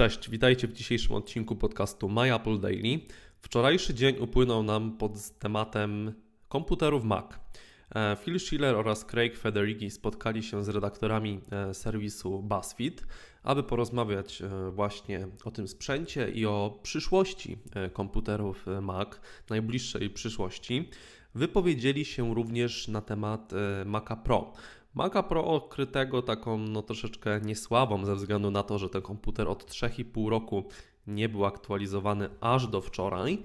Cześć, witajcie w dzisiejszym odcinku podcastu My Apple Daily. Wczorajszy dzień upłynął nam pod tematem komputerów Mac. E, Phil Schiller oraz Craig Federighi spotkali się z redaktorami e, serwisu BuzzFeed, aby porozmawiać e, właśnie o tym sprzęcie i o przyszłości komputerów Mac, najbliższej przyszłości. Wypowiedzieli się również na temat Maca Pro. Maca Pro okrytego taką no, troszeczkę niesławą ze względu na to, że ten komputer od 3,5 roku nie był aktualizowany aż do wczoraj.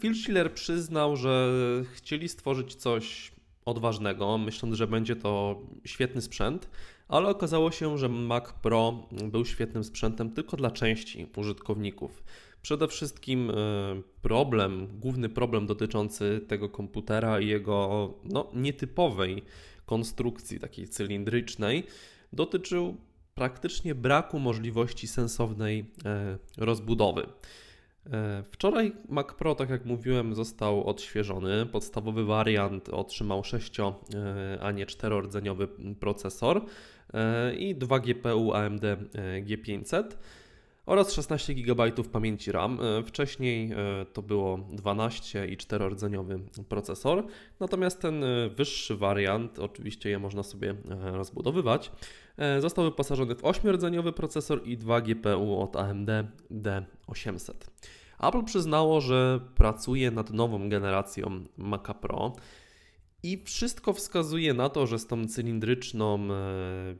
Phil Schiller przyznał, że chcieli stworzyć coś odważnego, myśląc, że będzie to świetny sprzęt, ale okazało się, że Mac Pro był świetnym sprzętem tylko dla części użytkowników. Przede wszystkim e, problem, główny problem dotyczący tego komputera i jego no, nietypowej konstrukcji, takiej cylindrycznej, dotyczył praktycznie braku możliwości sensownej e, rozbudowy. E, wczoraj Mac Pro, tak jak mówiłem, został odświeżony. Podstawowy wariant otrzymał 6, e, a nie 4-rdzeniowy procesor i 2 GPU AMD G500 oraz 16 GB pamięci RAM. Wcześniej to było 12 i 4-rdzeniowy procesor, natomiast ten wyższy wariant, oczywiście je można sobie rozbudowywać, został wyposażony w 8-rdzeniowy procesor i 2 GPU od AMD D800. Apple przyznało, że pracuje nad nową generacją Maca Pro i wszystko wskazuje na to, że z tą cylindryczną e,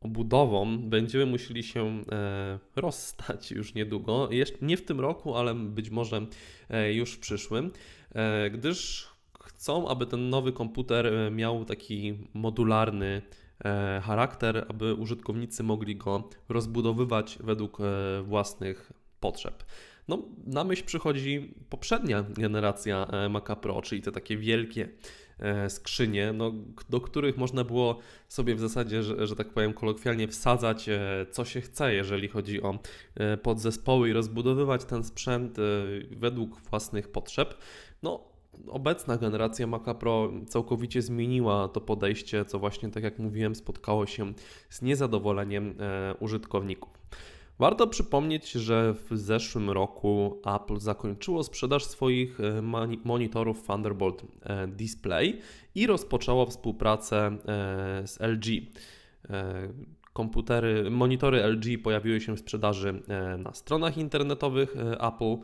obudową będziemy musieli się e, rozstać już niedługo. Nie w tym roku, ale być może e, już w przyszłym, gdyż chcą, aby ten nowy komputer miał taki modularny charakter, aby użytkownicy mogli go rozbudowywać według własnych potrzeb. No, na myśl przychodzi poprzednia generacja e, Maca Pro, czyli te takie wielkie e, skrzynie, no, do których można było sobie w zasadzie, że, że tak powiem kolokwialnie, wsadzać e, co się chce, jeżeli chodzi o podzespoły i rozbudowywać ten sprzęt według własnych potrzeb. No, obecna generacja Maca Pro całkowicie zmieniła to podejście, co właśnie, tak jak mówiłem, spotkało się z niezadowoleniem użytkowników. Warto przypomnieć, że w zeszłym roku Apple zakończyło sprzedaż swoich e, monitorów Thunderbolt e, Display i rozpoczęło współpracę e, z LG. Komputery, monitory LG pojawiły się w sprzedaży na stronach internetowych Apple.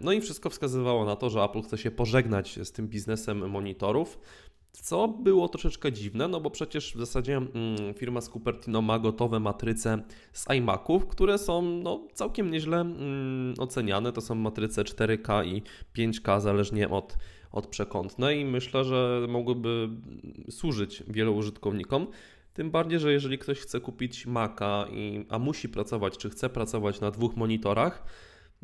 No i wszystko wskazywało na to, że Apple chce się pożegnać z tym biznesem monitorów. Co było troszeczkę dziwne, no bo przecież w zasadzie mm, firma z Cupertino ma gotowe matryce z iMaców, które są no, całkiem nieźle mm, oceniane. To są matryce 4K i 5K, zależnie od, od przekątnej, i myślę, że mogłyby służyć wielu użytkownikom. Tym bardziej, że jeżeli ktoś chce kupić Maca, i, a musi pracować, czy chce pracować na dwóch monitorach,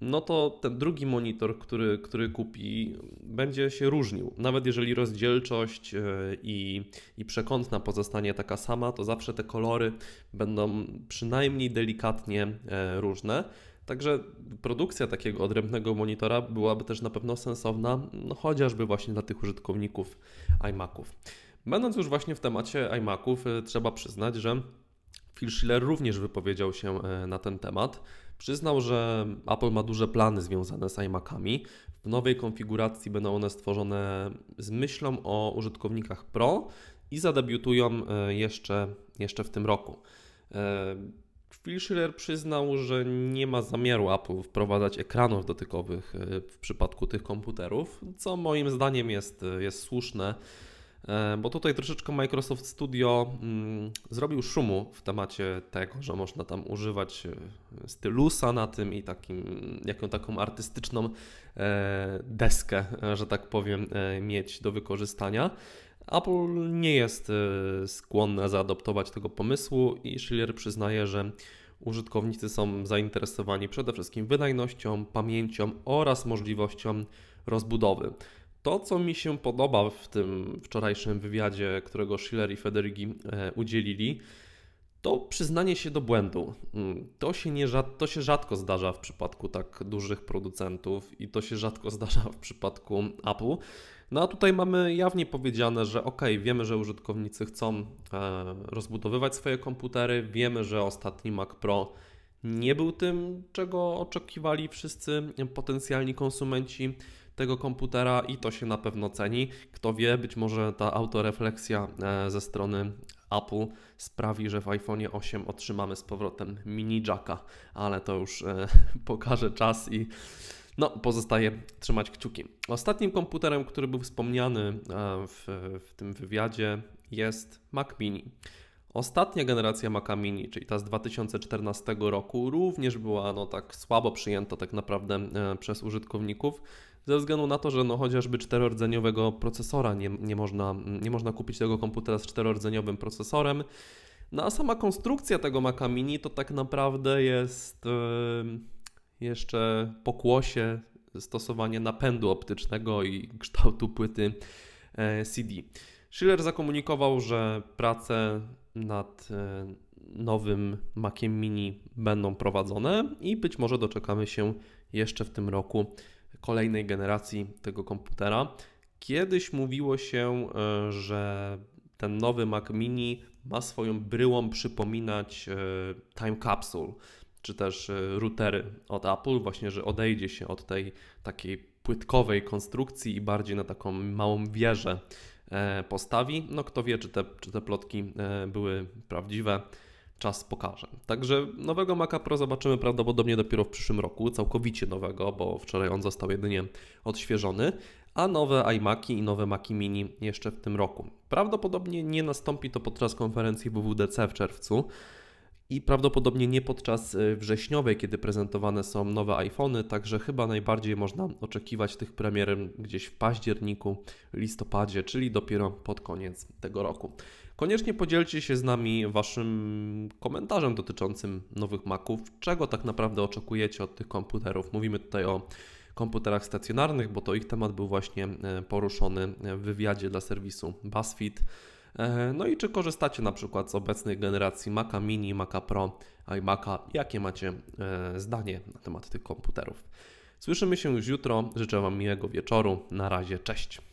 no to ten drugi monitor, który, który kupi, będzie się różnił. Nawet jeżeli rozdzielczość e, i, i przekątna pozostanie taka sama, to zawsze te kolory będą przynajmniej delikatnie e, różne. Także produkcja takiego odrębnego monitora byłaby też na pewno sensowna, no chociażby właśnie dla tych użytkowników iMaców. Będąc już właśnie w temacie iMaców, e, trzeba przyznać, że Phil Schiller również wypowiedział się na ten temat. Przyznał, że Apple ma duże plany związane z iMacami. W nowej konfiguracji będą one stworzone z myślą o użytkownikach Pro i zadebiutują e, jeszcze, jeszcze w tym roku. E, Phil Schiller przyznał, że nie ma zamiaru Apple wprowadzać ekranów dotykowych e, w przypadku tych komputerów, co moim zdaniem jest, jest słuszne E, bo tutaj troszeczkę Microsoft Studio mm, zrobił szumu w temacie tego, że można tam używać e, stylusa na tym i takim, jaką taką artystyczną e, deskę, że tak powiem, mieć do wykorzystania. Apple nie jest skłonne zaadoptować tego pomysłu i Schiller przyznaje, że użytkownicy są zainteresowani przede wszystkim wydajnością, pamięcią oraz możliwością rozbudowy. To, co mi się podoba w tym wczorajszym wywiadzie, którego Schiller i Federighi e, udzielili, to przyznanie się do błędu. Mm, to się, nie, to się rzadko zdarza w przypadku tak dużych producentów i to się rzadko zdarza w przypadku Apple. No a tutaj mamy jawnie powiedziane, że ok, wiemy, że użytkownicy chcą e, rozbudowywać swoje komputery, wiemy, że ostatni Mac Pro nie był tym, czego oczekiwali wszyscy potencjalni konsumenci tego komputera i to się na pewno ceni. Kto wie, być może ta autorefleksja e, ze strony Apple sprawi, że w iPhone 8 otrzymamy z powrotem mini jacka, ale to już e, pokaże czas i no, pozostaje trzymać kciuki. Ostatnim komputerem, który był wspomniany e, w, w tym wywiadzie jest Mac Mini. Ostatnia generacja Maca Mini, czyli ta z 2014 roku, również była no, tak słabo przyjęta tak naprawdę e, przez użytkowników, ze względu na to, że no, chociażby czterordzeniowego procesora nie, nie, można, nie można kupić tego komputera z czterordzeniowym procesorem. No a sama konstrukcja tego Maca Mini to tak naprawdę jest yy, jeszcze pokłosie stosowanie napędu optycznego i kształtu płyty e, CD. Schiller zakomunikował, że prace nad e, nowym Maciem Mini będą prowadzone i być może doczekamy się jeszcze w tym roku kolejnej generacji tego komputera. Kiedyś mówiło się, e, że ten nowy Mac Mini ma swoją bryłą przypominać time capsule, czy też routery od Apple, właśnie, że odejdzie się od tej takiej płytkowej konstrukcji i bardziej na taką małą wieżę E, postawi. No kto wie, czy te, czy te plotki e, były prawdziwe. Czas pokaże. Także nowego Maca Pro zobaczymy prawdopodobnie dopiero w przyszłym roku, całkowicie nowego, bo wczoraj on został jedynie odświeżony, a nowe iMaki i nowe Maci Mini jeszcze w tym roku. Prawdopodobnie nie nastąpi to podczas konferencji WWDC w czerwcu, i prawdopodobnie nie podczas y, wrześniowej, kiedy prezentowane są nowe iPhony, także chyba najbardziej można oczekiwać tych premier gdzieś w październiku, listopadzie, czyli dopiero pod koniec tego roku. Koniecznie podzielcie się z nami Waszym komentarzem dotyczącym nowych Maców. Czego tak naprawdę oczekujecie od tych komputerów? Mówimy tutaj o komputerach stacjonarnych, bo to ich temat był właśnie e, poruszony w wywiadzie dla serwisu BuzzFeed. E, no i czy korzystacie na przykład z obecnej generacji Maca Mini, Maca Pro, iMac'a? Jakie macie e, zdanie na temat tych komputerów? Słyszymy się już jutro. Życzę Wam miłego wieczoru. Na razie, cześć.